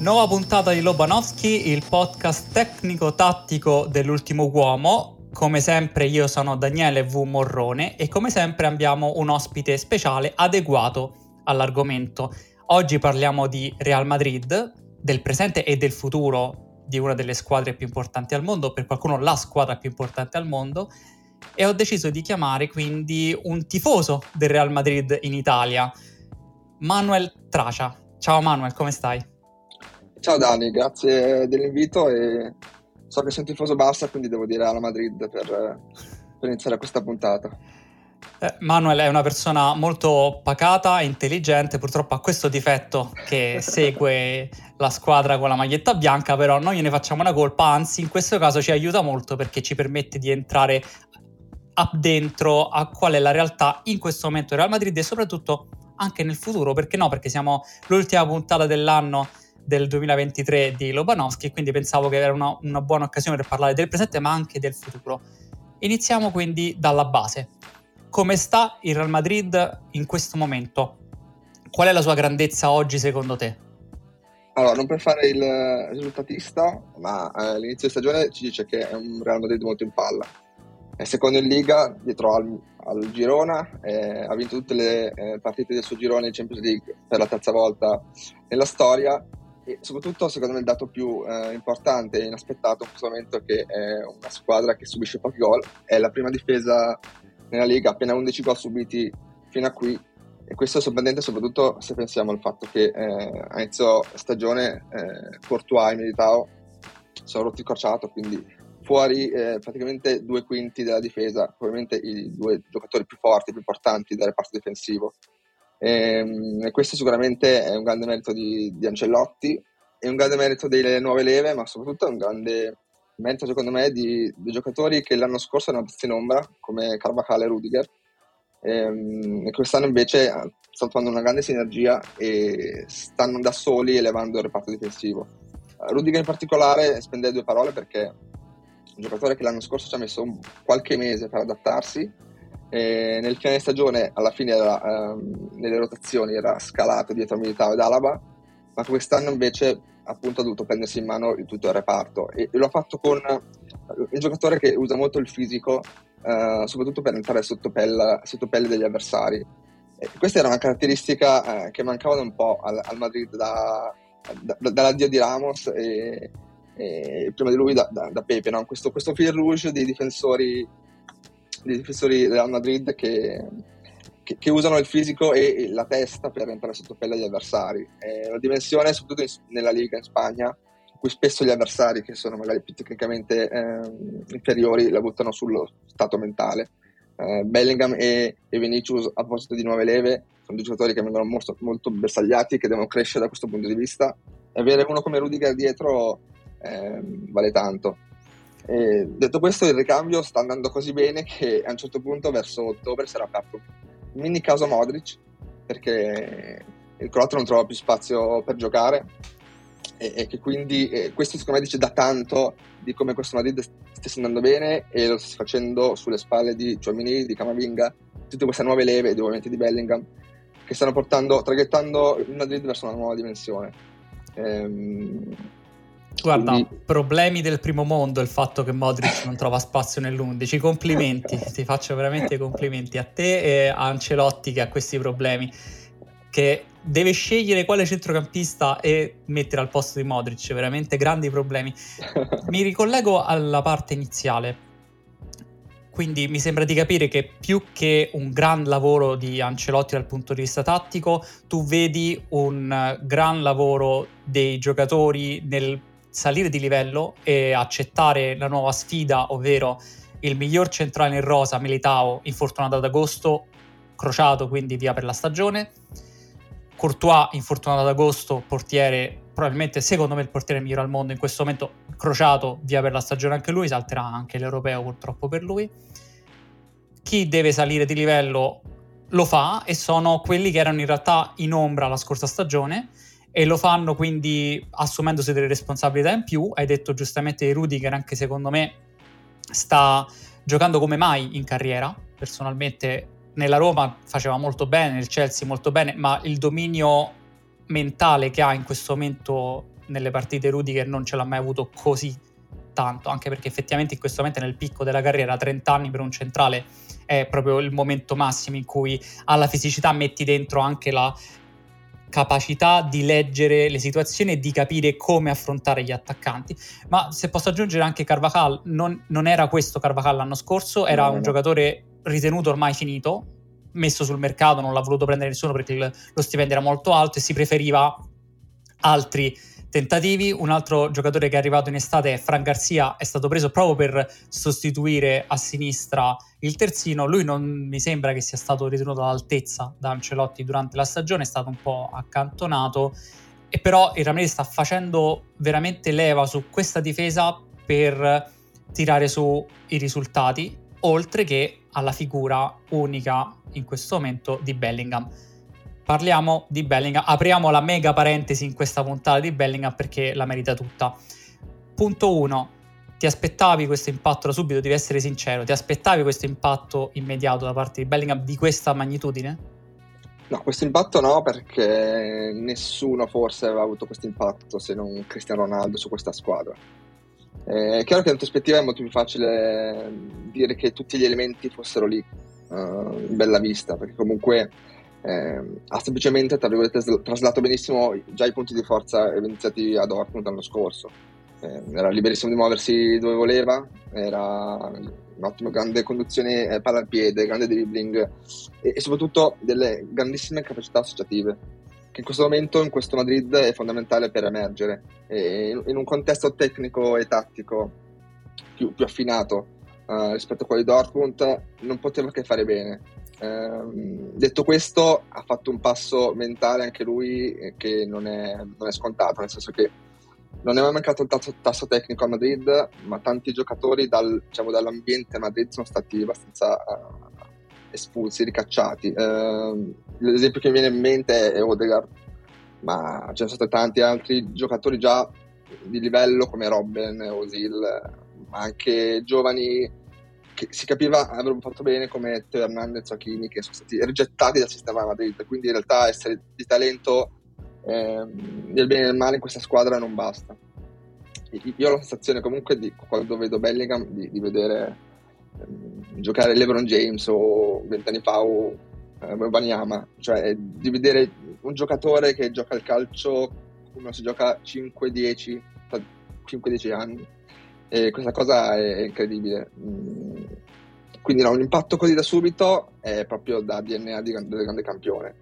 Nuova puntata di Lobanowski, il podcast tecnico-tattico dell'ultimo uomo. Come sempre io sono Daniele V. Morrone e come sempre abbiamo un ospite speciale adeguato all'argomento. Oggi parliamo di Real Madrid, del presente e del futuro di una delle squadre più importanti al mondo, per qualcuno la squadra più importante al mondo e ho deciso di chiamare quindi un tifoso del Real Madrid in Italia, Manuel Tracia. Ciao Manuel, come stai? Ciao Dani, grazie dell'invito e so che sei un tifoso Barça, quindi devo dire alla Madrid per, per iniziare questa puntata. Eh, Manuel è una persona molto pacata e intelligente, purtroppo ha questo difetto che segue la squadra con la maglietta bianca, però noi ne facciamo una colpa, anzi in questo caso ci aiuta molto perché ci permette di entrare up dentro a qual è la realtà in questo momento del Real Madrid e soprattutto anche nel futuro, perché no? Perché siamo l'ultima puntata dell'anno del 2023 di Lobanowski quindi pensavo che era una, una buona occasione per parlare del presente ma anche del futuro. Iniziamo quindi dalla base. Come sta il Real Madrid in questo momento? Qual è la sua grandezza oggi secondo te? Allora, non per fare il risultatista, ma eh, all'inizio di stagione ci dice che è un Real Madrid molto in palla è secondo in Liga, dietro al, al Girona, eh, ha vinto tutte le eh, partite del suo girone in Champions League per la terza volta nella storia. E soprattutto secondo me il dato più eh, importante e inaspettato in questo momento è che è una squadra che subisce pochi gol, è la prima difesa nella Liga, appena 11 gol subiti fino a qui. E questo è sorprendente soprattutto se pensiamo al fatto che eh, a inizio stagione eh, Courtois e Militao sono rotti il crociato, quindi fuori eh, praticamente due quinti della difesa, probabilmente i due giocatori più forti, più importanti del reparto difensivo. Ehm, e questo sicuramente è un grande merito di, di, Ancelotti, è un grande merito delle nuove leve, ma soprattutto è un grande merito secondo me di, di giocatori che l'anno scorso erano posti in ombra, come Carvajal e Rudiger, ehm, e quest'anno invece stanno trovando una grande sinergia e stanno da soli elevando il reparto difensivo. Rudiger in particolare spende due parole perché un giocatore che l'anno scorso ci ha messo qualche mese per adattarsi. E nel fine stagione, alla fine, era, ehm, nelle rotazioni era scalato dietro a Militao ed Alaba, ma quest'anno invece appunto ha dovuto prendersi in mano il tutto il reparto e, e lo ha fatto con un giocatore che usa molto il fisico, eh, soprattutto per entrare sotto pelle, sotto pelle degli avversari. E questa era una caratteristica eh, che mancava un po' al, al Madrid da, da, dall'addio di Ramos e, e prima di lui da, da, da Pepe, no? questo, questo fil rouge dei difensori, dei difensori Real Madrid che, che, che, usano il fisico e la testa per entrare sotto pelle agli avversari. È una dimensione, soprattutto in, nella Liga in Spagna, in cui spesso gli avversari, che sono magari più tecnicamente eh, inferiori, la buttano sullo stato mentale. Uh, Bellingham e, e, Vinicius, a proposito di nuove leve, sono due giocatori che vengono molto, molto bersagliati, che devono crescere da questo punto di vista. Avere uno come Rudiger dietro eh, vale tanto. E detto questo, il ricambio sta andando così bene che a un certo punto, verso ottobre, sarà aperto un mini caso Modric perché il croato non trova più spazio per giocare e, e che quindi eh, questo secondo me dice da tanto di come questo Madrid stesse andando bene e lo sta facendo sulle spalle di Ciomini, di Camavinga, tutte queste nuove leve, ovviamente di Bellingham, che stanno portando, traghettando il Madrid verso una nuova dimensione. Ehm, Guarda, Quindi... problemi del primo mondo il fatto che Modric non trova spazio nell'11. Complimenti, ti faccio veramente complimenti a te e a Ancelotti che ha questi problemi. Che deve scegliere quale centrocampista e mettere al posto di Modric, veramente grandi problemi. Mi ricollego alla parte iniziale. Quindi mi sembra di capire che più che un gran lavoro di Ancelotti dal punto di vista tattico, tu vedi un gran lavoro dei giocatori nel salire di livello e accettare la nuova sfida, ovvero il miglior centrale in rosa, Militao, infortunato ad agosto, crociato, quindi via per la stagione. Courtois, infortunato ad agosto, portiere, probabilmente secondo me il portiere migliore al mondo in questo momento, crociato via per la stagione anche lui, salterà anche l'europeo purtroppo per lui. Chi deve salire di livello lo fa e sono quelli che erano in realtà in ombra la scorsa stagione e lo fanno quindi assumendosi delle responsabilità in più. Hai detto giustamente Rudiger, anche secondo me sta giocando come mai in carriera. Personalmente nella Roma faceva molto bene, nel Chelsea molto bene, ma il dominio mentale che ha in questo momento nelle partite Rudiger non ce l'ha mai avuto così tanto, anche perché effettivamente in questo momento nel picco della carriera, 30 anni per un centrale è proprio il momento massimo in cui alla fisicità metti dentro anche la capacità di leggere le situazioni e di capire come affrontare gli attaccanti. Ma se posso aggiungere anche Carvajal, non, non era questo Carvajal l'anno scorso, era no, un no. giocatore ritenuto ormai finito, messo sul mercato, non l'ha voluto prendere nessuno perché il, lo stipendio era molto alto e si preferiva altri tentativi. Un altro giocatore che è arrivato in estate è Fran Garcia, è stato preso proprio per sostituire a sinistra il terzino. Lui non mi sembra che sia stato ritenuto all'altezza da Ancelotti durante la stagione, è stato un po' accantonato. E però il Ramirez sta facendo veramente leva su questa difesa per tirare su i risultati, oltre che alla figura unica in questo momento di Bellingham parliamo di Bellingham. Apriamo la mega parentesi in questa puntata di Bellingham perché la merita tutta. Punto 1. Ti aspettavi questo impatto da subito? Devi essere sincero. Ti aspettavi questo impatto immediato da parte di Bellingham di questa magnitudine? No, questo impatto no, perché nessuno forse aveva avuto questo impatto se non Cristiano Ronaldo su questa squadra. Eh, è chiaro che in prospettiva è molto più facile dire che tutti gli elementi fossero lì, uh, in bella vista, perché comunque eh, ha semplicemente tra traslato benissimo già i punti di forza evidenziati a Dortmund l'anno scorso. Eh, era liberissimo di muoversi dove voleva, era un'ottima grande conduzione eh, palla al piede, grande dribbling e, e, soprattutto delle grandissime capacità associative in questo momento in questo Madrid è fondamentale per emergere in, in, un contesto tecnico e tattico più, più affinato uh, rispetto a quello di Dortmund non poteva che fare bene detto questo, ha fatto un passo mentale anche lui eh, che non è, non è scontato, nel senso che non è mai mancato il tasso, tasso, tecnico a Madrid, ma tanti giocatori dal, diciamo, dall'ambiente Madrid sono stati abbastanza uh, espulsi, ricacciati. Uh, l'esempio che mi viene in mente è Odegaard, ma ci sono stati tanti altri giocatori già di livello come Robben, Osil, ma anche giovani che si capiva avrebbero fatto bene come Teo Hernandez o Hakimi che sono stati rigettati dal sistema Madrid quindi in realtà essere di talento eh, del bene e del male in questa squadra non basta io ho la sensazione comunque di quando vedo Bellingham di, di vedere eh, giocare LeBron James o vent'anni fa o eh, Banyama cioè di vedere un giocatore che gioca il calcio come si gioca 5-10 5-10 anni e questa cosa è incredibile. Mm. Quindi no, un impatto così da subito è proprio da DNA di, del grande campione.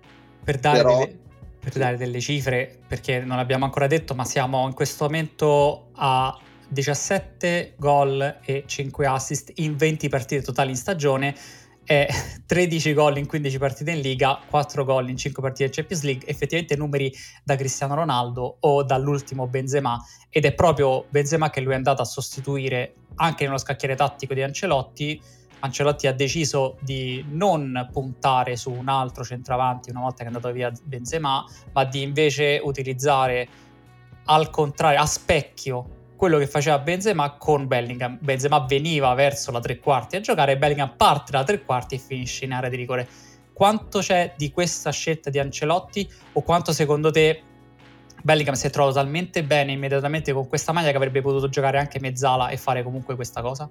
Per dare, Però... delle, per dare delle cifre, perché non l'abbiamo ancora detto, ma siamo in questo momento a 17 gol e 5 assist in 20 partite totali in stagione è 13 gol in 15 partite in Liga, 4 gol in 5 partite in Champions League, effettivamente numeri da Cristiano Ronaldo o dall'ultimo Benzema ed è proprio Benzema che lui è andato a sostituire anche nello scacchiere tattico di Ancelotti. Ancelotti ha deciso di non puntare su un altro centravanti una volta che è andato via Benzema, ma di invece utilizzare al contrario, a specchio quello che faceva Benzema con Bellingham. Benzema veniva verso la tre quarti a giocare, Bellingham parte da tre quarti e finisce in area di rigore. Quanto c'è di questa scelta di Ancelotti o quanto secondo te Bellingham si è trovato talmente bene immediatamente con questa maglia che avrebbe potuto giocare anche mezzala e fare comunque questa cosa?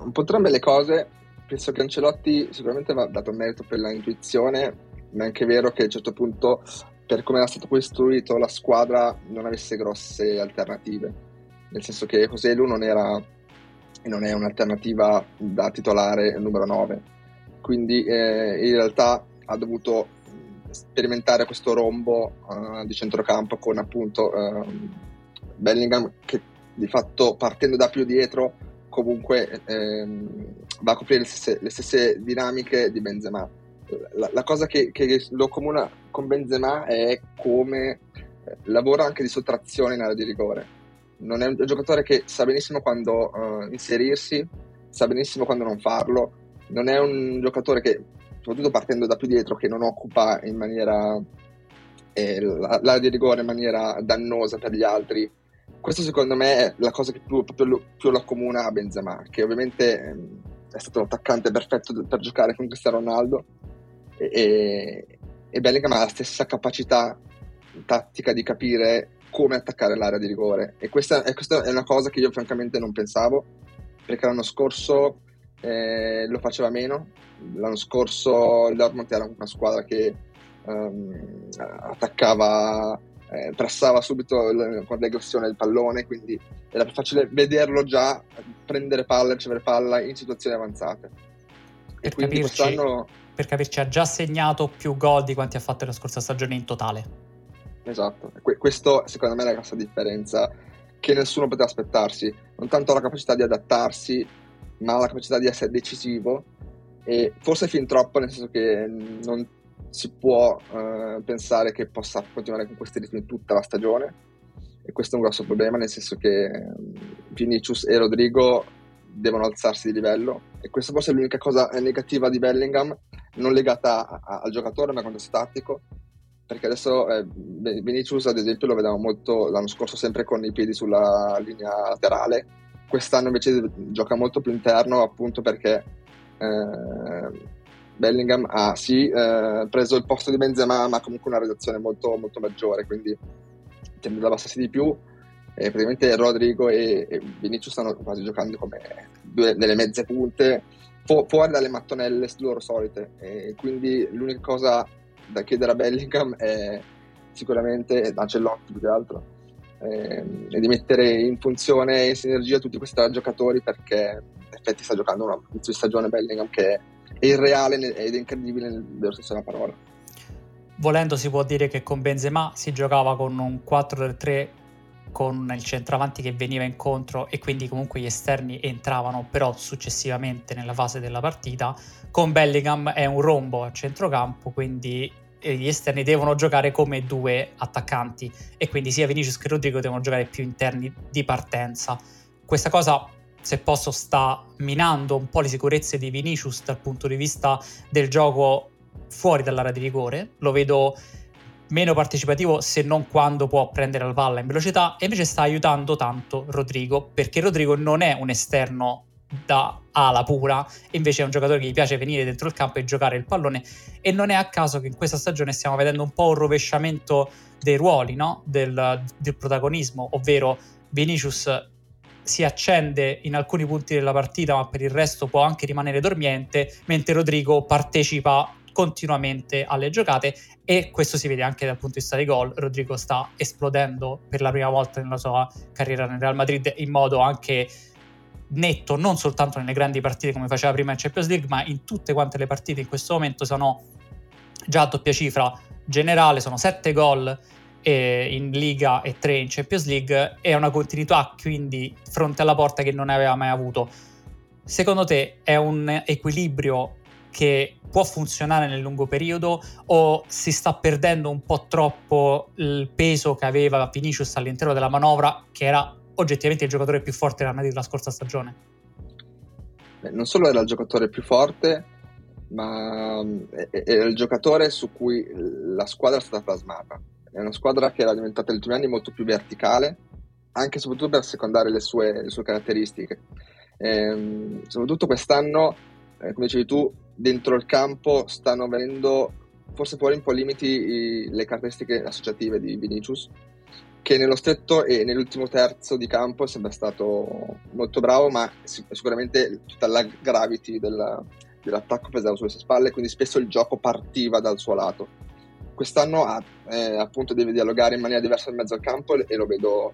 Un po' entrambe le cose. Penso che Ancelotti sicuramente va dato merito per la intuizione, ma è anche vero che a un certo punto per come era stato costruito la squadra non avesse grosse alternative, nel senso che Joselu non era non è un'alternativa da titolare numero 9, quindi eh, in realtà ha dovuto sperimentare questo rombo uh, di centrocampo con appunto uh, Bellingham che di fatto partendo da più dietro comunque ehm, va a coprire le stesse, le stesse dinamiche di Benzema la, la cosa che, che, lo comuna con Benzema è come eh, lavora anche di sottrazione in area di rigore. Non è un giocatore che sa benissimo quando uh, inserirsi, sa benissimo quando non farlo. Non è un giocatore che, soprattutto partendo da più dietro, che non occupa in maniera eh, l'area di rigore in maniera dannosa per gli altri. Questo secondo me è la cosa che più, più, più lo accomuna a Benzema, che ovviamente ehm, è stato l'attaccante perfetto per giocare con Cristiano Ronaldo e, e Bellingham ha la stessa capacità tattica di capire come attaccare l'area di rigore. E questa, e questa è una cosa che io francamente non pensavo perché l'anno scorso eh, lo faceva meno. L'anno scorso il Dortmund era una squadra che um, attaccava eh, pressava subito il, con l'aggressione del pallone quindi era più facile vederlo già prendere palla, ricevere palla in situazioni avanzate. Per e quindi capirci, quest'anno per capirci, ha già segnato più gol di quanti ha fatto la scorsa stagione in totale. Esatto, que- questo secondo me è la grossa differenza che nessuno poteva aspettarsi, non tanto la capacità di adattarsi, ma la capacità di essere decisivo. E forse fin troppo, nel senso che non si può uh, pensare che possa continuare con questi ritmi tutta la stagione. E questo è un grosso problema, nel senso che Vinicius e Rodrigo devono alzarsi di livello. E questa forse è l'unica cosa negativa di Bellingham non legata a, a, al giocatore ma quanto statico perché adesso eh, Vinicius ad esempio lo vedevamo molto l'anno scorso sempre con i piedi sulla linea laterale. Quest'anno invece gioca molto più interno appunto perché eh, Bellingham ha sì eh, preso il posto di Benzema ma comunque una redazione molto, molto maggiore quindi tende ad abbassarsi di più. E praticamente Rodrigo e, e Vinicius stanno quasi giocando come due delle mezze punte fu- fuori dalle mattonelle loro solite. E quindi l'unica cosa da chiedere a Bellingham è sicuramente Ancelotti più che altro eh, è di mettere in funzione e in sinergia tutti questi giocatori perché in effetti sta giocando una di stagione Bellingham che è irreale ed è incredibile nel vero senso della parola volendo si può dire che con Benzema si giocava con un 4-3 con il centravanti che veniva incontro e quindi comunque gli esterni entravano però successivamente nella fase della partita. Con Bellingham è un rombo a centrocampo, quindi eh, gli esterni devono giocare come due attaccanti e quindi sia Vinicius che Rodrigo devono giocare più interni di partenza. Questa cosa, se posso, sta minando un po' le sicurezze di Vinicius dal punto di vista del gioco fuori dall'area di rigore. Lo vedo meno partecipativo se non quando può prendere la palla in velocità e invece sta aiutando tanto Rodrigo perché Rodrigo non è un esterno da ala pura invece è un giocatore che gli piace venire dentro il campo e giocare il pallone e non è a caso che in questa stagione stiamo vedendo un po' un rovesciamento dei ruoli no? del, del protagonismo ovvero Vinicius si accende in alcuni punti della partita ma per il resto può anche rimanere dormiente mentre Rodrigo partecipa continuamente alle giocate e questo si vede anche dal punto di vista dei gol. Rodrigo sta esplodendo per la prima volta nella sua carriera nel Real Madrid in modo anche netto, non soltanto nelle grandi partite come faceva prima in Champions League, ma in tutte quante le partite in questo momento sono già a doppia cifra generale, sono 7 gol in Liga e 3 in Champions League e una continuità quindi fronte alla porta che non aveva mai avuto. Secondo te è un equilibrio che può funzionare nel lungo periodo o si sta perdendo un po' troppo il peso che aveva Vinicius all'interno della manovra, che era oggettivamente il giocatore più forte della Madrid la scorsa stagione? Non solo era il giocatore più forte, ma era il giocatore su cui la squadra è stata plasmata. È una squadra che era diventata negli ultimi anni molto più verticale, anche e soprattutto per secondare le sue, le sue caratteristiche. Ehm, soprattutto quest'anno, eh, come dicevi tu, dentro il campo stanno venendo forse fuori un po' limiti i, le caratteristiche associative di Vinicius che nello stretto e nell'ultimo terzo di campo è sempre stato molto bravo ma sicuramente tutta la gravity della, dell'attacco pesava sulle sue spalle quindi spesso il gioco partiva dal suo lato quest'anno ha, eh, appunto deve dialogare in maniera diversa in mezzo al campo e lo vedo,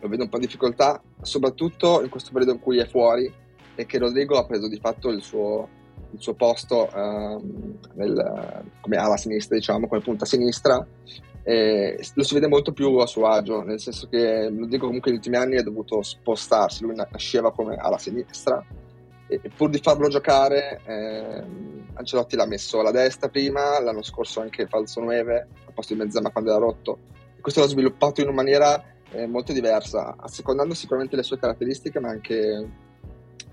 lo vedo un po' in difficoltà soprattutto in questo periodo in cui è fuori e che Rodrigo ha preso di fatto il suo, il suo posto um, nel, come ala sinistra, diciamo, come punta sinistra. E lo si vede molto più a suo agio, nel senso che lo dico comunque negli ultimi anni ha dovuto spostarsi, lui nasceva come ala sinistra e pur di farlo giocare, eh, Ancelotti l'ha messo alla destra prima, l'anno scorso anche falso 9 al posto di Mezzama quando era rotto. Questo l'ha sviluppato in una maniera eh, molto diversa, assecondando sicuramente le sue caratteristiche, ma anche,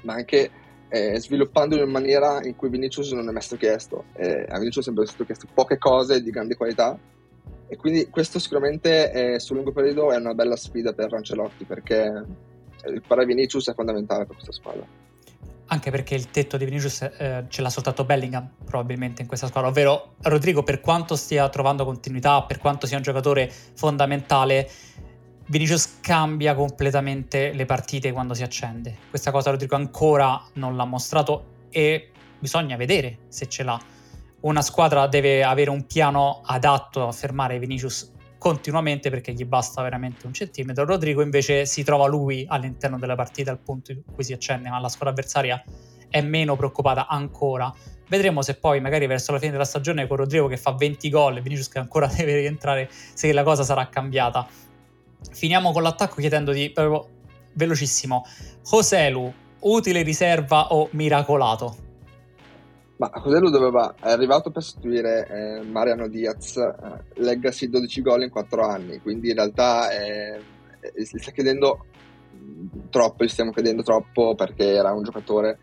ma anche eh, sviluppando in una maniera in cui Vinicius non è mai stato chiesto. Eh, a Vinicius è sempre stato chiesto poche cose di grande qualità e quindi questo sicuramente eh, sul lungo periodo è una bella sfida per Ancelotti perché il pari Vinicius è fondamentale per questa squadra anche perché il tetto di Vinicius eh, ce l'ha soltanto Bellingham probabilmente in questa squadra, ovvero Rodrigo per quanto stia trovando continuità, per quanto sia un giocatore fondamentale, Vinicius cambia completamente le partite quando si accende. Questa cosa Rodrigo ancora non l'ha mostrato e bisogna vedere se ce l'ha. Una squadra deve avere un piano adatto a fermare Vinicius continuamente perché gli basta veramente un centimetro. Rodrigo invece si trova lui all'interno della partita al punto in cui si accende, ma la squadra avversaria è meno preoccupata ancora. Vedremo se poi magari verso la fine della stagione con Rodrigo che fa 20 gol e Vinicius che ancora deve rientrare, se la cosa sarà cambiata. Finiamo con l'attacco chiedendoti proprio velocissimo, Joselu, utile riserva o miracolato? Ma Joselu doveva, è arrivato per sostituire eh, Mariano Diaz, eh, legacy 12 gol in 4 anni, quindi in realtà eh, si sta chiedendo troppo, gli stiamo chiedendo troppo perché era un giocatore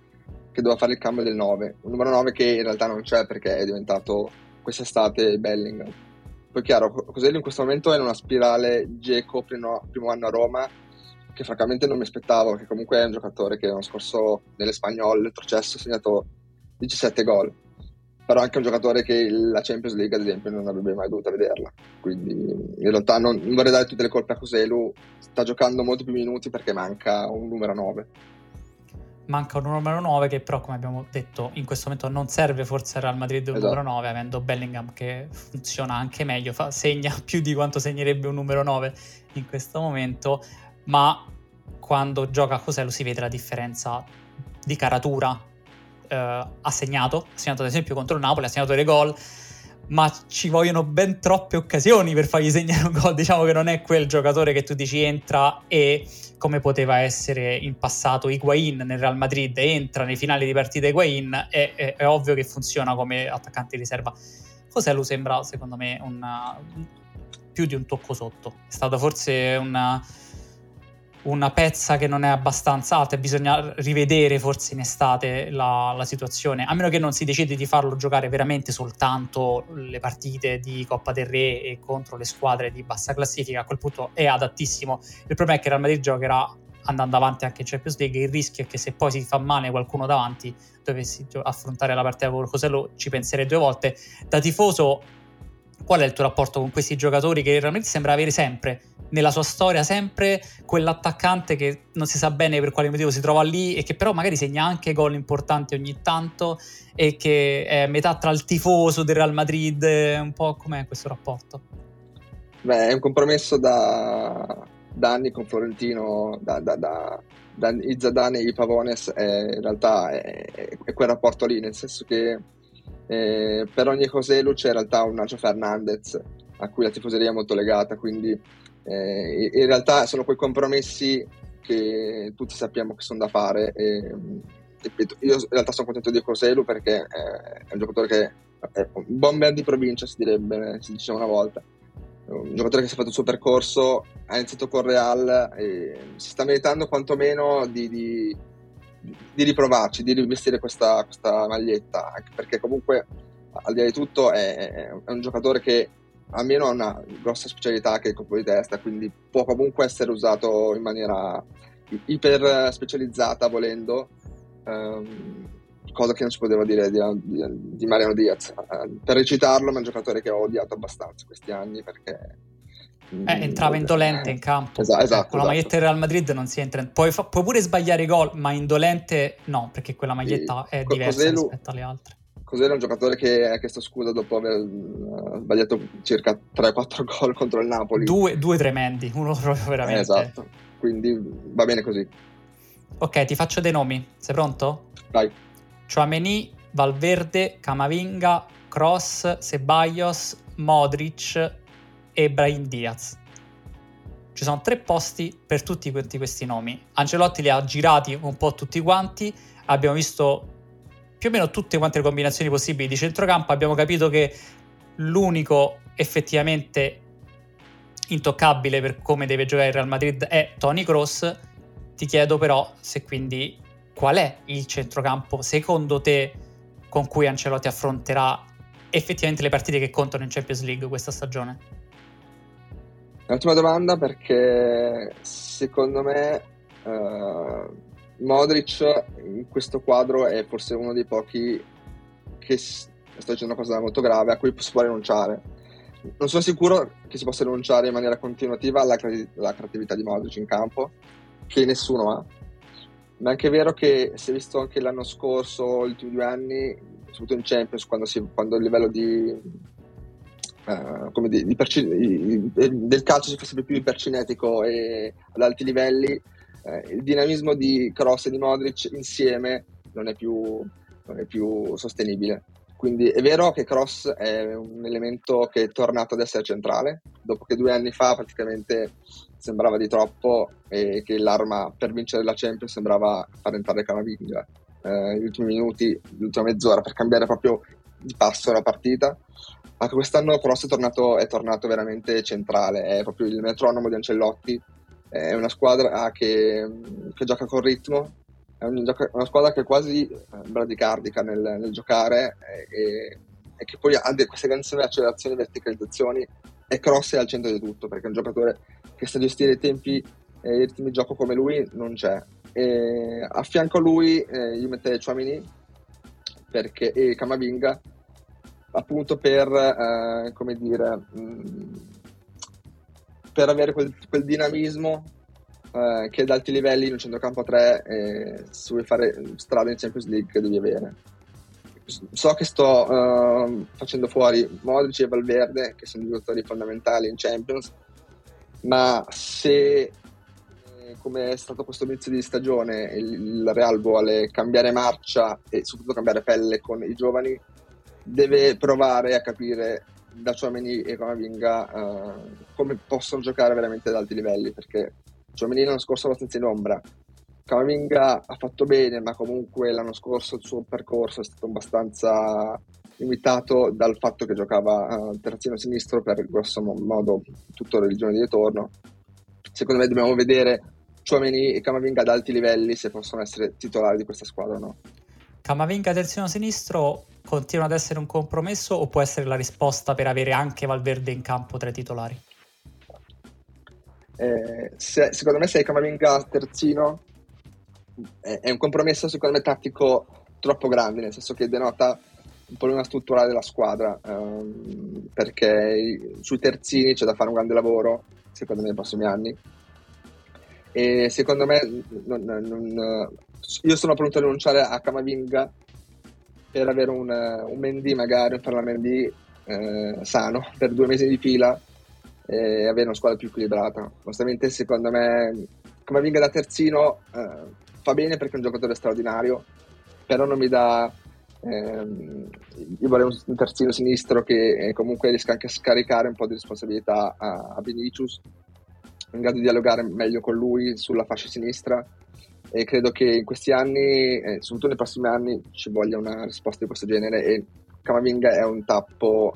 che doveva fare il cambio del 9, un numero 9 che in realtà non c'è perché è diventato quest'estate Bellingham. Poi chiaro, Joselu in questo momento è in una spirale Geco primo, primo anno a Roma che francamente non mi aspettavo, perché comunque è un giocatore che l'anno scorso nelle spagnole, il processo, ha segnato 17 gol. Però anche un giocatore che la Champions League, ad esempio, non avrebbe mai dovuto vederla. Quindi in realtà non, non vorrei dare tutte le colpe a Coselu, sta giocando molti più minuti perché manca un numero 9 manca un numero 9 che però come abbiamo detto in questo momento non serve forse al Real Madrid un esatto. numero 9 avendo Bellingham che funziona anche meglio fa, segna più di quanto segnerebbe un numero 9 in questo momento ma quando gioca a Coselu si vede la differenza di caratura eh, ha segnato, ha segnato ad esempio contro il Napoli, ha segnato dei gol, ma ci vogliono ben troppe occasioni per fargli segnare un gol. Diciamo che non è quel giocatore che tu dici entra e come poteva essere in passato Higuain nel Real Madrid, entra nei finali di partita Higuain, è, è, è ovvio che funziona come attaccante di riserva. Cos'è sembra secondo me una, più di un tocco sotto. È stato forse una una pezza che non è abbastanza alta e bisogna rivedere forse in estate la, la, situazione, a meno che non si decide di farlo giocare veramente soltanto le partite di Coppa del Re e contro le squadre di bassa classifica, a quel punto è adattissimo. Il problema è che Real Madrid giocherà andando avanti anche in Champions League, il rischio è che se poi si fa male qualcuno davanti, dovessi affrontare la partita con Cosello, ci penserei due volte. Da tifoso, qual è il tuo rapporto con questi giocatori che realmente sembra avere sempre nella sua storia sempre quell'attaccante che non si sa bene per quale motivo si trova lì e che però magari segna anche gol importanti ogni tanto e che è metà tra il tifoso del Real Madrid, un po' com'è questo rapporto? Beh, è un compromesso da, da anni con Florentino, da, da, da, da Izzadane e Pavones, è, in realtà è, è, quel rapporto lì, nel senso che eh, per ogni Joselu c'è in realtà un Nacho Fernandez a cui la tifoseria è molto legata, quindi eh, in realtà sono quei compromessi che tutti sappiamo che sono da fare. E, ripeto, io in realtà sono contento di Coselu perché eh, è un giocatore che è un bomber di provincia, si direbbe, si diceva una volta. Un giocatore che si è fatto il suo percorso, ha iniziato con Real e si sta meritando quantomeno di, di, di riprovarci, di rivestire questa, questa, maglietta, perché comunque al di là di tutto è, è un giocatore che almeno ha una grossa specialità che è il colpo di testa, quindi può comunque essere usato in maniera iper specializzata volendo, ehm, cosa che non si poteva dire di, di, di Mariano Diaz. Eh, per recitarlo, ma è un giocatore che ho odiato abbastanza questi anni perché... Eh, entrava indolente in campo. Esatto, esatto, con la esatto. maglietta del Real Madrid non si entra. Puoi, fa- puoi pure sbagliare gol, ma indolente no, perché quella maglietta sì. è diversa Coselu, rispetto alle altre. Cos'era un giocatore che ha chiesto scusa dopo aver uh, sbagliato circa 3-4 gol contro il Napoli. Due, due tremendi, uno proprio veramente. Eh, esatto, quindi va bene così. Ok, ti faccio dei nomi. Sei pronto? Vai. Chouameni, Valverde, Camavinga, Cross, Ceballos, Modric e Brahim Diaz. Ci sono tre posti per tutti questi nomi. Ancelotti li ha girati un po' tutti quanti abbiamo visto più o meno tutte quante le combinazioni possibili di centrocampo, abbiamo capito che l'unico effettivamente intoccabile per come deve giocare il Real Madrid è Tony Cross. Ti chiedo però se quindi qual è il centrocampo secondo te con cui Ancelotti affronterà effettivamente le partite che contano in Champions League questa stagione? Un'ottima domanda perché secondo me uh, Modric in questo quadro è forse uno dei pochi che sta facendo una cosa molto grave a cui si può rinunciare. Non sono sicuro che si possa rinunciare in maniera continuativa alla, alla creatività di Modric in campo, che nessuno ha. Ma è anche vero che si è visto anche l'anno scorso, gli ultimi due anni, soprattutto in Champions, quando, si, quando il livello di, Uh, come di, di perci- del calcio si fa sempre più ipercinetico e ad alti livelli, uh, il dinamismo di Cross e di Modric insieme non è più, non è più sostenibile. Quindi è vero che Cross è un elemento che è tornato ad essere centrale, dopo che due anni fa praticamente sembrava di troppo e che l'arma per vincere la Champions sembrava far entrare Camavinga gli ultimi minuti, l'ultima mezz'ora per cambiare proprio di passo la partita anche quest'anno Cross è tornato, è tornato veramente centrale, è proprio il metronomo di Ancellotti, è una squadra che, che gioca con ritmo, è una squadra che è quasi eh, bradicardica nel, nel giocare e, e, che poi ha queste grandissime accelerazioni verticalizzazioni e Cross è al centro di tutto perché un giocatore che sa gestire i tempi e i ritmi di gioco come lui non c'è. E a fianco a lui eh, io metterei Chouamini perché, e Camavinga appunto per, eh, come dire, mm, per avere quel, quel dinamismo eh, che ad alti livelli in un centrocampo a 3 eh, se vuoi fare strada in Champions League devi avere. So che sto uh, facendo fuori Modric e Valverde, che sono due giocatori fondamentali in Champions, ma se eh, come è stato questo inizio di stagione, il Real vuole cambiare marcia e soprattutto cambiare pelle con i giovani, deve provare a capire da Chouameni e Camavinga uh, come possono giocare veramente ad alti livelli perché Chouameni l'anno scorso era abbastanza in ombra. Camavinga ha fatto bene ma comunque l'anno scorso il suo percorso è stato abbastanza limitato dal fatto che giocava uh, terzino sinistro per grosso modo tutto il giorno di ritorno. Secondo me dobbiamo vedere Chouameni e Camavinga ad alti livelli se possono essere titolari di questa squadra o no. Camavinga terzino sinistro continua ad essere un compromesso o può essere la risposta per avere anche Valverde in campo tra i titolari? Eh, se, secondo me se Camavinga terzino è, è, un compromesso secondo me tattico troppo grande, nel senso che denota un problema strutturale della squadra, ehm, perché sui terzini c'è da fare un grande lavoro, secondo me, nei prossimi anni. E secondo me non, non, io sono pronto a rinunciare a Camavinga per avere un, un Mendy magari, un Ferland Mendy eh, sano per due mesi di fila e avere una squadra più equilibrata. Onestamente, secondo me, come vinga da terzino eh, fa bene perché è un giocatore straordinario, però non mi dà. Ehm, io vorrei un terzino sinistro che eh, comunque riesca anche a scaricare un po' di responsabilità a, a Vinicius, in grado di dialogare meglio con lui sulla fascia sinistra e credo che in questi anni, eh, soprattutto nei prossimi anni, ci voglia una risposta di questo genere e Camavinga è un tappo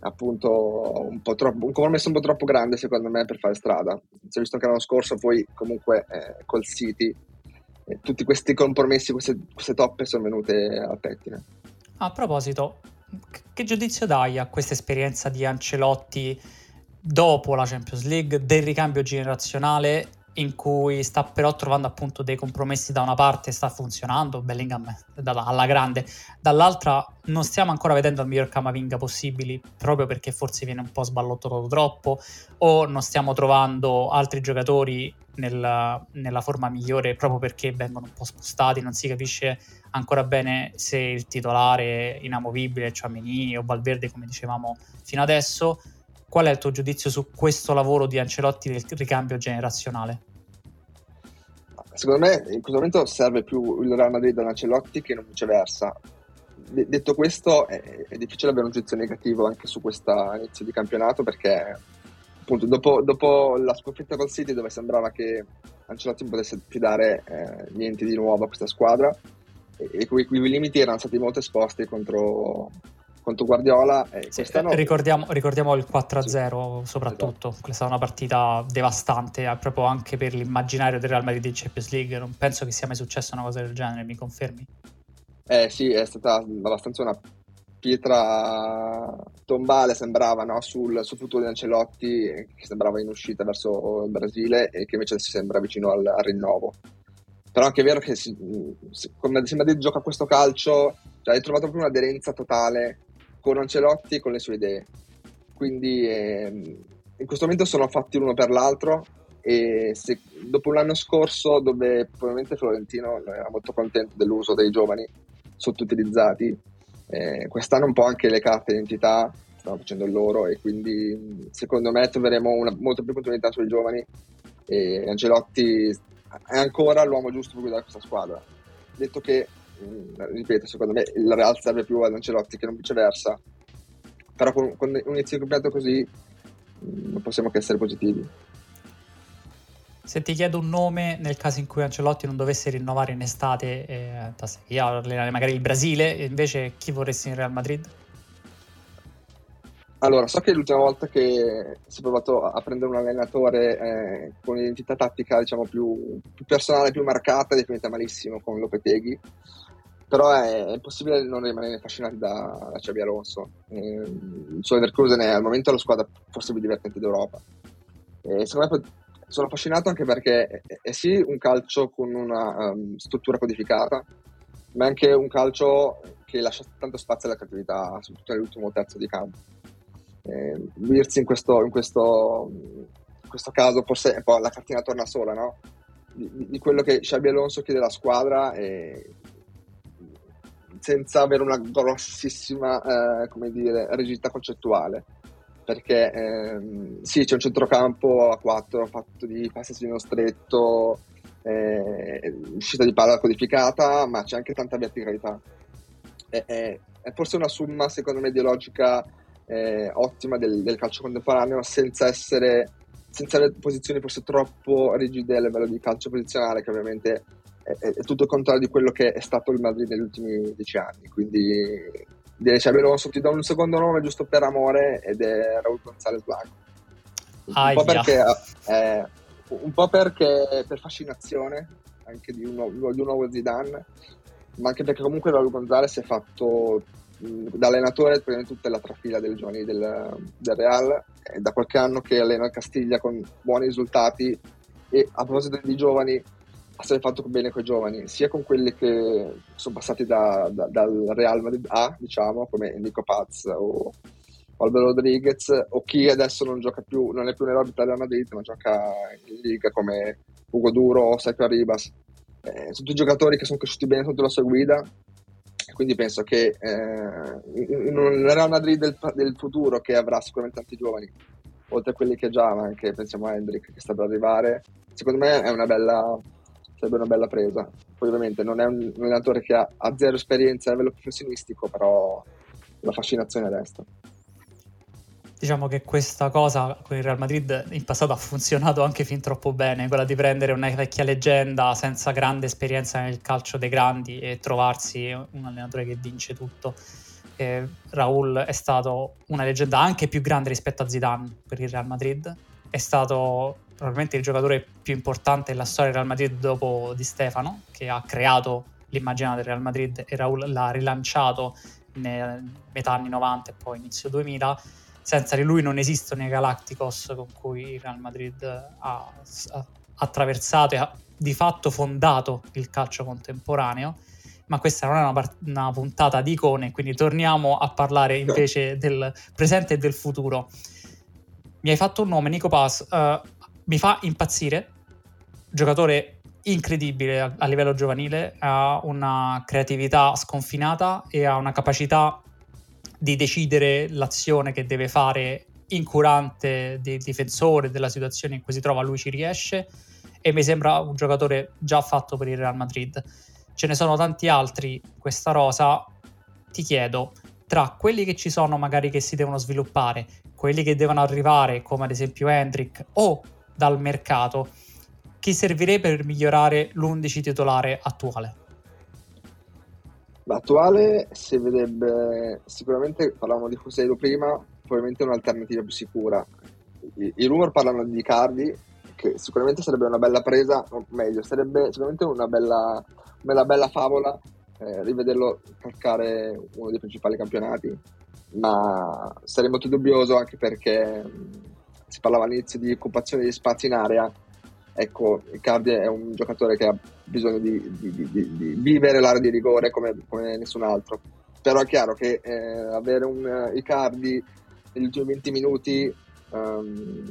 appunto un po' troppo, un compromesso un po' troppo grande secondo me per fare strada. Si è visto anche l'anno scorso, poi comunque eh, col City eh, tutti questi compromessi, queste, queste toppe sono venute al pettine. A proposito, che giudizio dai a questa esperienza di Ancelotti dopo la Champions League, del ricambio generazionale in cui sta però trovando appunto dei compromessi da una parte sta funzionando Bellingham alla grande. Dall'altra non stiamo ancora vedendo il miglior Camavinga possibili proprio perché forse viene un po' sballottato troppo o non stiamo trovando altri giocatori nel, nella forma migliore proprio perché vengono un po' spostati non si capisce ancora bene se il titolare inamovibile cioè Meni o Valverde come dicevamo fino adesso Qual è il tuo giudizio su questo lavoro di Ancelotti del ricambio generazionale? Secondo me in questo momento serve più il Real Madrid da Ancelotti che non viceversa. Detto questo, è, è, difficile avere un giudizio negativo anche su questo inizio di campionato perché appunto dopo, dopo, la sconfitta col City, dove sembrava che Ancelotti non potesse più dare eh, niente di nuovo a questa squadra, e, e, quei, quei limiti erano stati molto esposti contro, contro Guardiola. Eh, sì, ricordiamo, ricordiamo, il 4-0 sì, soprattutto, esatto. è stata una partita devastante eh, proprio anche per l'immaginario del Real Madrid in Champions League, non penso che sia mai successa una cosa del genere, mi confermi? Eh sì, è stata abbastanza una pietra tombale sembrava no? sul, sul, futuro di Ancelotti che sembrava in uscita verso il Brasile e che invece si sembra vicino al, al rinnovo però anche è vero che si, come sembra di gioca questo calcio cioè, hai trovato proprio un'aderenza totale con Ancelotti e con le sue idee. Quindi eh, in questo momento sono fatti l'uno per l'altro e se, dopo un anno scorso dove probabilmente Florentino era molto contento dell'uso dei giovani sottoutilizzati, eh, quest'anno un po' anche le carte d'identità stanno facendo loro e quindi secondo me troveremo una, molto più opportunità sui giovani e Ancelotti è ancora l'uomo giusto per guidare questa squadra. Detto che ripeto, secondo me il Real serve più ad Ancelotti che non viceversa. Però con, con un inizio campionato così mm, non possiamo che essere positivi. Se ti chiedo un nome nel caso in cui Ancelotti non dovesse rinnovare in estate eh, magari il Brasile, invece chi vorresti in Real Madrid? Allora, so che l'ultima volta che si è provato a prendere un allenatore eh, con un'identità tattica diciamo più, più, personale, più marcata, è finita malissimo con Lopeteghi però è, è impossibile non rimanere affascinati da, da Xabi Alonso. Eh, il suo Leverkusen è al momento la squadra forse più divertente d'Europa. E secondo me sono affascinato anche perché è, è sì un calcio con una um, struttura codificata, ma è anche un calcio che lascia tanto spazio alla creatività, soprattutto nell'ultimo terzo di campo. Eh, Wirtz in questo, in, questo, in questo, caso forse un po' la cartina torna sola, no? Di, di, quello che Xabi Alonso chiede alla squadra e senza avere una grossissima eh, come dire, rigidità concettuale perché ehm, sì c'è un centrocampo a 4 fatto di passagino stretto eh, uscita di palla codificata ma c'è anche tanta verticalità è, è, è forse una somma secondo me ideologica eh, ottima del, del, calcio contemporaneo senza essere senza avere posizioni forse troppo rigide a livello di calcio posizionale che ovviamente è, è, tutto il contrario di quello che è stato il Madrid negli ultimi dieci anni. Quindi direi Xabi Alonso ti do un secondo nome giusto per amore ed è Raul González Blanco. Un po' perché, eh, un po' perché per fascinazione anche di un, di un nuovo Zidane, ma anche perché comunque Raul González è fatto da allenatore praticamente tutta la trafila dei giovani del, del Real, è da qualche anno che allena il Castiglia con buoni risultati e a proposito di giovani essere fatto bene con i giovani, sia con quelli che sono passati da, da, dal Real Madrid A, diciamo, come Nico Paz o, Alvaro Rodriguez, o chi adesso non gioca più, non è più nell'orbita del Madrid, ma gioca in Liga come Ugo Duro o Sergio Arribas. Eh, sono tutti giocatori che sono cresciuti bene sotto la sua guida, quindi penso che eh, un Real Madrid del, del, futuro che avrà sicuramente tanti giovani, oltre a quelli che già, ma anche pensiamo a Hendrik che sta per arrivare, secondo me è una bella, sarebbe una bella presa. Poi ovviamente non è un, un allenatore che ha, ha, zero esperienza a livello professionistico, però la fascinazione resta. Diciamo che questa cosa con il Real Madrid in passato ha funzionato anche fin troppo bene, quella di prendere una vecchia leggenda senza grande esperienza nel calcio dei grandi e trovarsi un allenatore che vince tutto. E Raul è stato una leggenda anche più grande rispetto a Zidane per il Real Madrid, è stato probabilmente il giocatore più importante della storia del Real Madrid dopo Di Stefano, che ha creato l'immagine del Real Madrid e Raul l'ha rilanciato nei metà anni 90 e poi inizio 2000. Senza di lui non esistono i Galacticos con cui il Real Madrid ha, ha attraversato e ha di fatto fondato il calcio contemporaneo. Ma questa non è una, part- una puntata di icone, quindi torniamo a parlare invece del presente e del futuro. Mi hai fatto un nome, Nico Paz. Uh, mi fa impazzire. Giocatore incredibile a, a, livello giovanile, ha una creatività sconfinata e ha una capacità di decidere l'azione che deve fare incurante del difensore della situazione in cui si trova, lui ci riesce e mi sembra un giocatore già fatto per il Real Madrid. Ce ne sono tanti altri questa rosa. Ti chiedo, tra quelli che ci sono magari che si devono sviluppare, quelli che devono arrivare come ad esempio Hendrick o dal mercato, chi servirebbe per migliorare l'11 titolare attuale? L'attuale si vedrebbe sicuramente, parlavamo di Joselu prima, probabilmente un'alternativa più sicura. I, i rumor parlano di Cardi, che sicuramente sarebbe una bella presa, o meglio, sarebbe sicuramente una bella, una bella favola eh, rivederlo calcare uno dei principali campionati, ma sarei molto dubbioso anche perché si parlava all'inizio di occupazione di spazi in area, ecco, Icardi è un giocatore che ha bisogno di, di, di, di vivere l'area di rigore come, come, nessun altro. Però è chiaro che eh, avere un uh, Icardi negli ultimi 20 minuti um,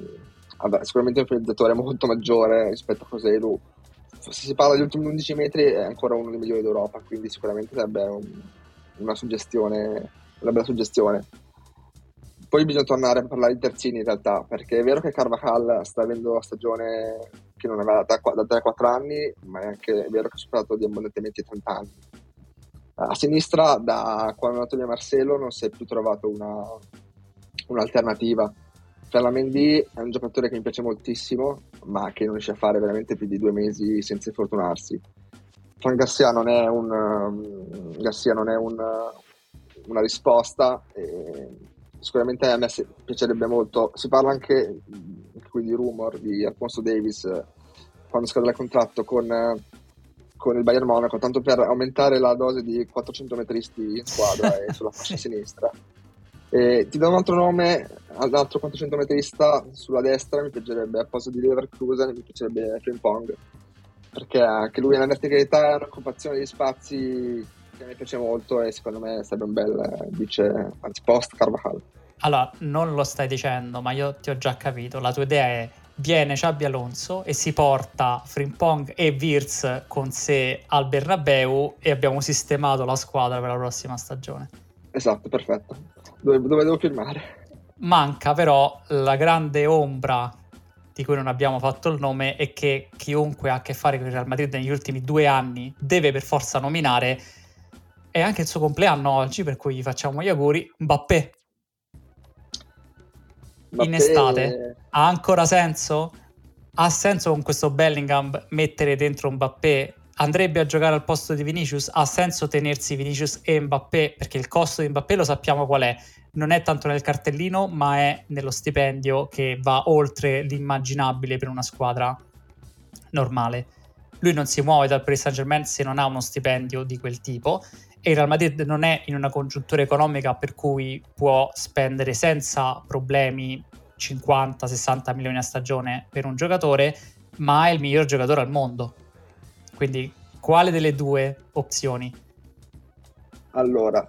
vabbè, sicuramente un finalizzatore molto maggiore rispetto a Coselu. Se si parla degli ultimi 11 metri è ancora uno dei migliori d'Europa, quindi sicuramente sarebbe un, una suggestione, una bella suggestione. Poi bisogna tornare a parlare di terzini in realtà, perché è vero che Carvajal sta avendo la stagione che non aveva da, da 3-4 anni, ma è anche vero che ha superato di abbondantemente i 30 anni. A sinistra, da quando è andato via Marcelo, non si è più trovato una, un'alternativa. Ferlamendi è un giocatore che mi piace moltissimo, ma che non riesce a fare veramente più di due mesi senza infortunarsi. Fran Garcia non è, un, um, Garcia non è un, una risposta. E sicuramente a me piacerebbe molto. Si parla anche qui di rumor di Alfonso Davis quando scade il contratto con, con, il Bayern Monaco, tanto per aumentare la dose di 400 metristi in squadra e sulla fascia sinistra. E ti do un altro nome, un altro 400 metrista sulla destra, mi piacerebbe a posto di Leverkusen, mi piacerebbe Frimpong, perché anche lui una verticalità e un'occupazione di spazi che mi piace molto e secondo me sarebbe un bel vice, anzi post Carvajal. Allora, non lo stai dicendo, ma io ti ho già capito. La tua idea è viene Xabi Alonso e si porta Frimpong e Wirtz con sé al Bernabeu e abbiamo sistemato la squadra per la prossima stagione. Esatto, perfetto. Dove, dove devo firmare? Manca però la grande ombra di cui non abbiamo fatto il nome e che chiunque ha a che fare con il Real Madrid negli ultimi due anni deve per forza nominare è anche il suo compleanno oggi, per cui gli facciamo gli auguri. Mbappé. Mbappé. In estate. Ha ancora senso? Ha senso con questo Bellingham mettere dentro Mbappé? Andrebbe a giocare al posto di Vinicius? Ha senso tenersi Vinicius e Mbappé? Perché il costo di Mbappé lo sappiamo qual è. Non è tanto nel cartellino, ma è nello stipendio che va oltre l'immaginabile per una squadra normale. Lui non si muove dal Paris Saint Germain se non ha uno stipendio di quel tipo e il Real Madrid non è in una congiuntura economica per cui può spendere senza problemi 50-60 milioni a stagione per un giocatore, ma è il miglior giocatore al mondo. Quindi quale delle due opzioni? Allora,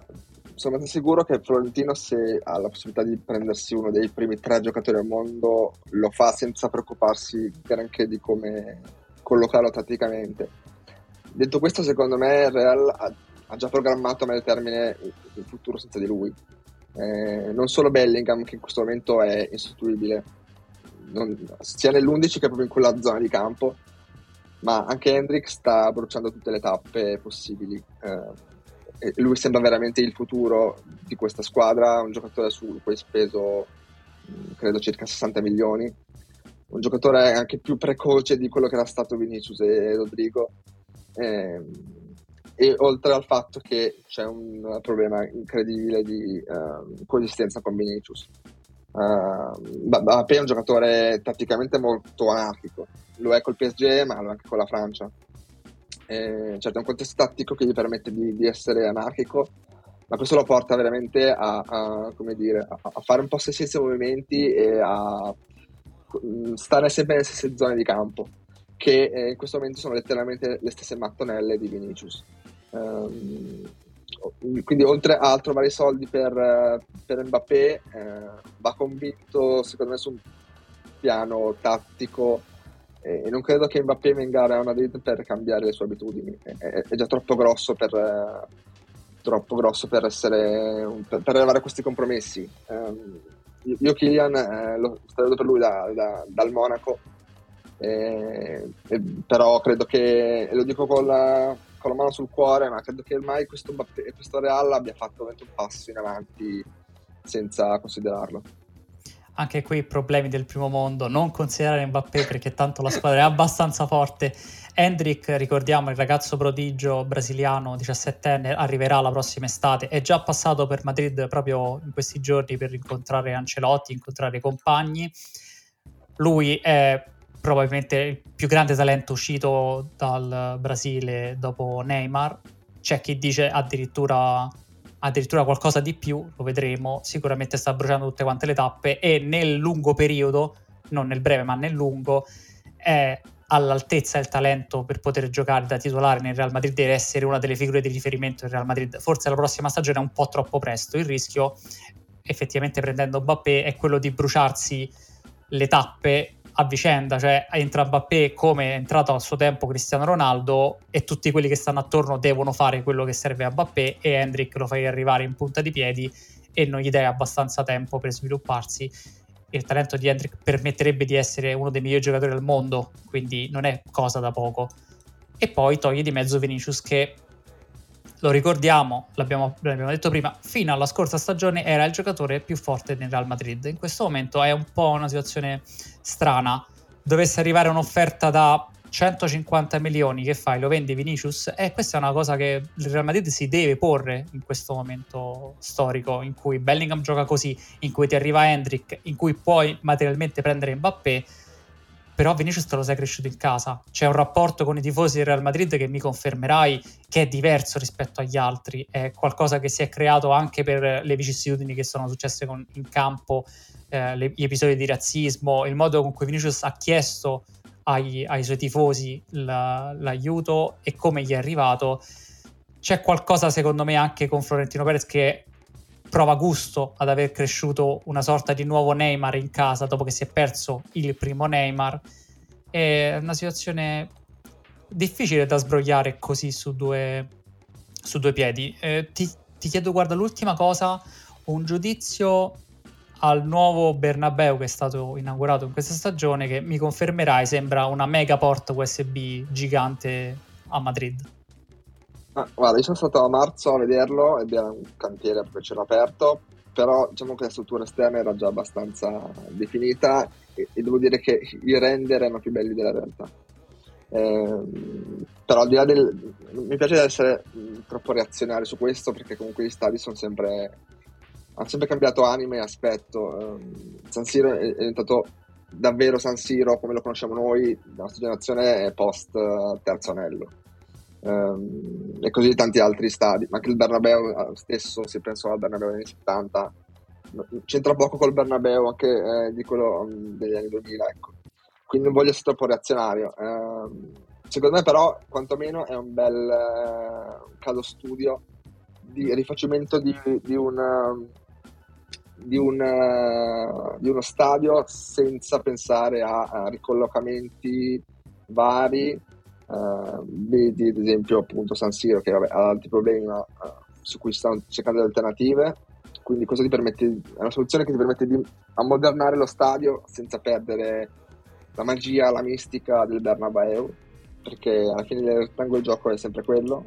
sono sicuro che Florentino se ha la possibilità di prendersi uno dei primi tre giocatori al mondo lo fa senza preoccuparsi granché di come collocarlo tatticamente. Detto questo, secondo me il Real ha già programmato a medio termine il futuro senza di lui. Eh, non solo Bellingham, che in questo momento è insostituibile, non, sia nell'11 che proprio in quella zona di campo, ma anche Hendrik sta bruciando tutte le tappe possibili. Eh, lui sembra veramente il futuro di questa squadra, un giocatore su cui speso credo circa 60 milioni, un giocatore anche più precoce di quello che era stato Vinicius e Rodrigo. Eh, e oltre al fatto che c'è un problema incredibile di uh, coesistenza con Vinicius. Uh, Mbappé è un giocatore tatticamente molto anarchico, lo è col PSG ma lo è anche con la Francia. E, certo, è un contesto tattico che gli permette di, di essere anarchico, ma questo lo porta veramente a, a, dire, a, a fare un po' stessi movimenti e a stare sempre nelle stesse zone di campo, che eh, in questo momento sono letteralmente le stesse mattonelle di Vinicius. Um, quindi oltre a trovare i soldi per, per Mbappé eh, va convinto secondo me su un piano tattico e non credo che Mbappé venga a Real Madrid per cambiare le sue abitudini. È, è già troppo grosso per, eh, troppo grosso per essere per, per arrivare a questi compromessi. Um, io Kylian eh, lo sto per lui da, da, dal Monaco eh, però credo che e lo dico con la con la mano sul cuore, ma credo che ormai questo, questo Real abbia fatto un passo in avanti senza considerarlo. anche qui problemi del primo mondo, non considerare Mbappé perché tanto la squadra è abbastanza forte. Hendrik, ricordiamo, il ragazzo prodigio brasiliano, 17enne, arriverà la prossima estate, è già passato per Madrid proprio in questi giorni per incontrare Ancelotti, incontrare i compagni. Lui è probabilmente il più grande talento uscito dal Brasile dopo Neymar. C'è chi dice addirittura addirittura qualcosa di più, lo vedremo, sicuramente sta bruciando tutte quante le tappe e nel lungo periodo, non nel breve ma nel lungo, è all'altezza del talento per poter giocare da titolare nel Real Madrid deve essere una delle figure di riferimento del Real Madrid. Forse la prossima stagione è un po' troppo presto, il rischio effettivamente prendendo Mbappé è quello di bruciarsi le tappe a vicenda, cioè entra Mbappé come è entrato al suo tempo Cristiano Ronaldo e tutti quelli che stanno attorno devono fare quello che serve a Mbappé e Hendrik lo fai arrivare in punta di piedi e non gli dai abbastanza tempo per svilupparsi. Il talento di Hendrik permetterebbe di essere uno dei migliori giocatori al mondo, quindi non è cosa da poco. E poi toglie di mezzo Vinicius che lo ricordiamo, l'abbiamo, l'abbiamo, detto prima, fino alla scorsa stagione era il giocatore più forte nel Real Madrid. In questo momento è un po' una situazione strana. Dovesse arrivare un'offerta da 150 milioni, che fai? Lo vendi Vinicius? E eh, questa è una cosa che il Real Madrid si deve porre in questo momento storico in cui Bellingham gioca così, in cui ti arriva Hendrick, in cui puoi materialmente prendere Mbappé però Vinicius te lo sei cresciuto in casa. C'è un rapporto con i tifosi del Real Madrid che mi confermerai che è diverso rispetto agli altri, è qualcosa che si è creato anche per le vicissitudini che sono successe con, in campo, eh, le, gli episodi di razzismo, il modo con cui Vinicius ha chiesto ai, ai suoi tifosi la, l'aiuto e come gli è arrivato. C'è qualcosa secondo me anche con Florentino Perez che prova gusto ad aver cresciuto una sorta di nuovo Neymar in casa dopo che si è perso il primo Neymar. È una situazione difficile da sbrogliare così su due, su due piedi. Eh, ti, ti chiedo, guarda, l'ultima cosa, un giudizio al nuovo Bernabeu che è stato inaugurato in questa stagione che mi confermerai sembra una mega porta USB gigante a Madrid. Ah, guarda, io sono stato a marzo a vederlo ed era un cantiere proprio cielo aperto, però diciamo che la struttura esterna era già abbastanza definita e, e devo dire che i render erano più belli della realtà. Eh, però al di là del... mi piace essere troppo reazionario su questo perché comunque gli stadi sono sempre hanno sempre cambiato anime e aspetto. Eh, San Siro è, è diventato davvero San Siro come lo conosciamo noi, la nostra generazione è post eh, terzo anello ehm, e così tanti altri stadi, ma anche il Bernabeu eh, stesso, se penso al Bernabeu degli anni 70, c'entra poco col Bernabeu anche eh, di quello um, degli anni 2000, ecco. Quindi non voglio essere troppo reazionario. Eh, secondo me però, quantomeno, è un bel eh, caso studio di rifacimento di, di un... Di, un, uh, di, uno stadio senza pensare a, a ricollocamenti vari Uh, vedi ad esempio appunto San Siro che vabbè, ha altri problemi ma, uh, su cui stanno cercando le alternative. Quindi questo ti permette è una soluzione che ti permette di ammodernare lo stadio senza perdere la magia, la mistica del Bernabeu? Perché alla fine del rettangolo il gioco è sempre quello.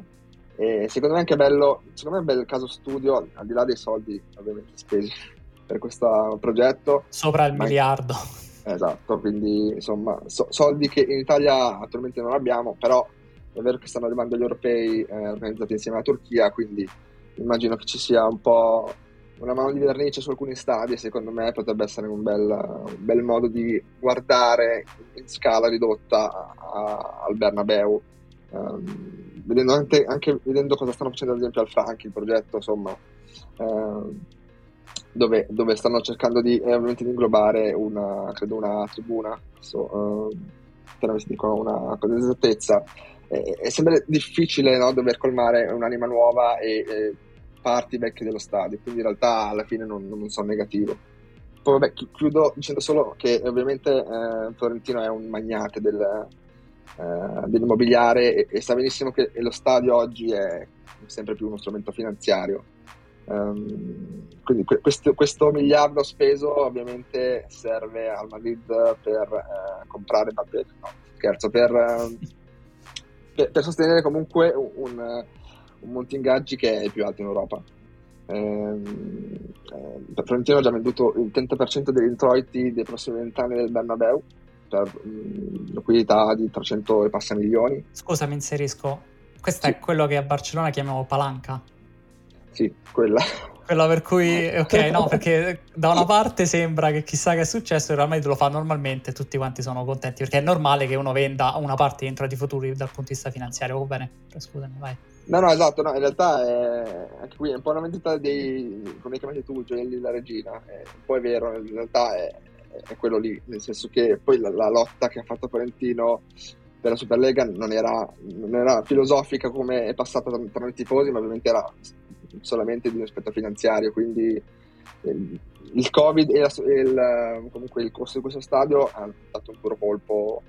E secondo me è anche bello secondo me è un bel caso studio al di là dei soldi ovviamente spesi per questo progetto. Sopra il miliardo Esatto, quindi insomma so- soldi che in Italia attualmente non abbiamo, però è vero che stanno arrivando gli europei eh, organizzati insieme alla Turchia, quindi immagino che ci sia un po' una mano di vernice su alcuni stadi e secondo me potrebbe essere un bel, un bel modo di guardare in scala ridotta a, a, al Bernabeu. Um, vedendo anche, anche, vedendo cosa stanno facendo ad esempio al Franchi, il progetto insomma um, dove, dove, stanno cercando di, eh, ovviamente di inglobare una, credo una tribuna, so, uh, si dicono una cosa di esattezza. Eh, è sempre difficile no, dover colmare un'anima nuova e, e, parti vecchie dello stadio, quindi in realtà alla fine non, non sono negativo. Poi vabbè, chiudo dicendo solo che ovviamente eh, Florentino è un magnate del, eh, dell'immobiliare e, e sa benissimo che lo stadio oggi è sempre più uno strumento finanziario Um, quindi questo, questo, miliardo speso ovviamente serve al Madrid per eh, comprare Mbappé, no, scherzo, per, eh, per, per, sostenere comunque un, un monte ingaggi che è il più alto in Europa. ehm, eh, Florentino ha già venduto il 30% degli introiti dei prossimi vent'anni del Bernabeu per mh, liquidità di 300 e passa milioni. Scusa, mi inserisco. Questo sì. è quello che a Barcellona chiamiamo palanca. Sì, quella. Quella per cui, ok, no, perché da una parte sembra che chissà che è successo, in realtà lo fa normalmente e tutti quanti sono contenti, perché è normale che uno venda una parte di introiti futuri dal punto di vista finanziario. Va bene, scusami, vai. No, no, esatto, no, in realtà è anche qui è un po' una vendita dei, come chiamati tu, Gioielli la regina, è un po' è vero, in realtà è, è quello lì, nel senso che poi la, la lotta che ha fatto Florentino per la Superlega non era, non era filosofica come è passata tra, tra i tifosi, ma ovviamente era solamente di un aspetto finanziario, quindi il, il Covid e, la, il, comunque il costo di questo stadio hanno dato un puro colpo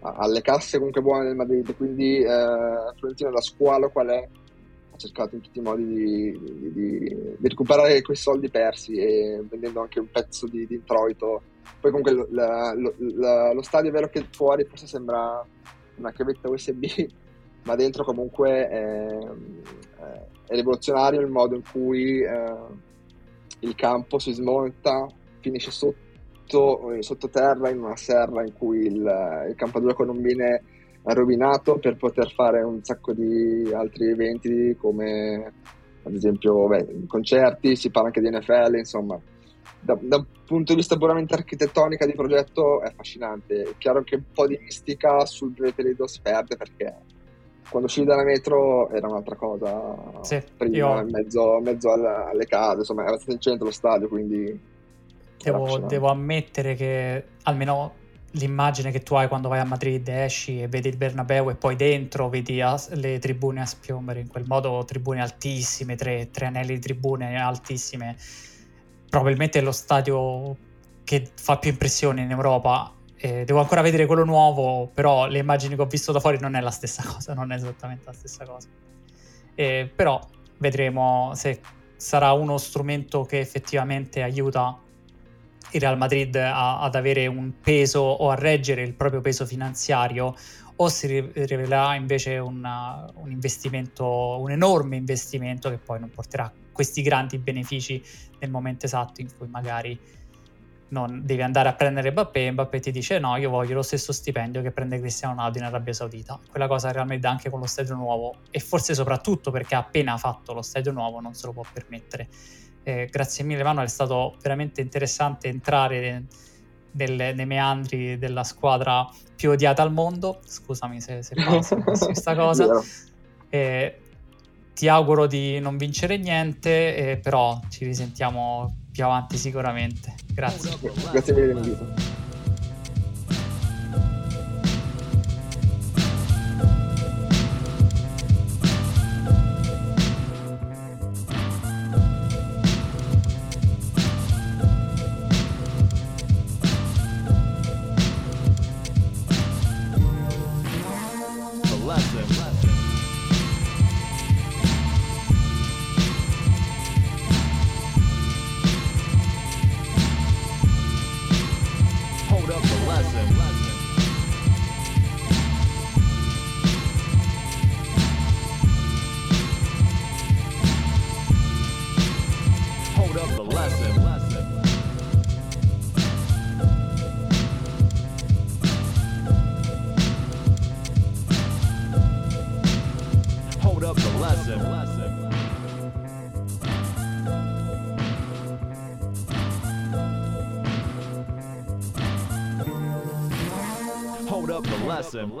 alle casse comunque buone del Madrid, quindi eh, Florentino la squalo qual è? Ha cercato in tutti i modi di, di, di, di recuperare quei soldi persi e vendendo anche un pezzo di, introito. Poi comunque lo, la, lo, lo, stadio è vero che fuori forse sembra una chiavetta USB, ma dentro comunque è, è rivoluzionario il modo in cui eh, il campo si smonta, finisce sotto eh, sottoterra in una serra in cui il, il campo gioco non viene rovinato per poter fare un sacco di altri eventi come ad esempio beh, concerti, si parla anche di NFL, insomma da, da, un punto di vista puramente architettonico di progetto è affascinante. È chiaro che un po' di mistica sul breve periodo si perde perché quando uscivi dalla metro era un'altra cosa. Sì, prima, io... in mezzo, mezzo alle, alle, case, insomma era stato in centro lo stadio, quindi Devo, devo, ammettere che almeno l'immagine che tu hai quando vai a Madrid esci e vedi il Bernabeu e poi dentro vedi as- le tribune a spiombere in quel modo tribune altissime tre, tre anelli di tribune altissime. Probabilmente è lo stadio che fa più impressione in Europa eh, devo ancora vedere quello nuovo però le immagini che ho visto da fuori non è la stessa cosa non è esattamente la stessa cosa. Eh, però vedremo se sarà uno strumento che effettivamente aiuta il Real Madrid a, ad avere un peso o a reggere il proprio peso finanziario o si rivelerà invece una, un investimento, un enorme investimento che poi non porterà questi grandi benefici nel momento esatto in cui magari non devi andare a prendere Mbappé e Mbappé ti dice no io voglio lo stesso stipendio che prende Cristiano Ronaldo in Arabia Saudita quella cosa realmente anche con lo stadio nuovo e forse soprattutto perché ha appena fatto lo stadio nuovo non se lo può permettere eh, grazie mille Manuel, è stato veramente interessante entrare nel, nei meandri della squadra più odiata al mondo. Scusami se, se passo questa cosa. Eh, ti auguro di non vincere niente, eh, però ci risentiamo più avanti sicuramente. Grazie. Grazie mille dell'invito.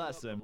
awesome.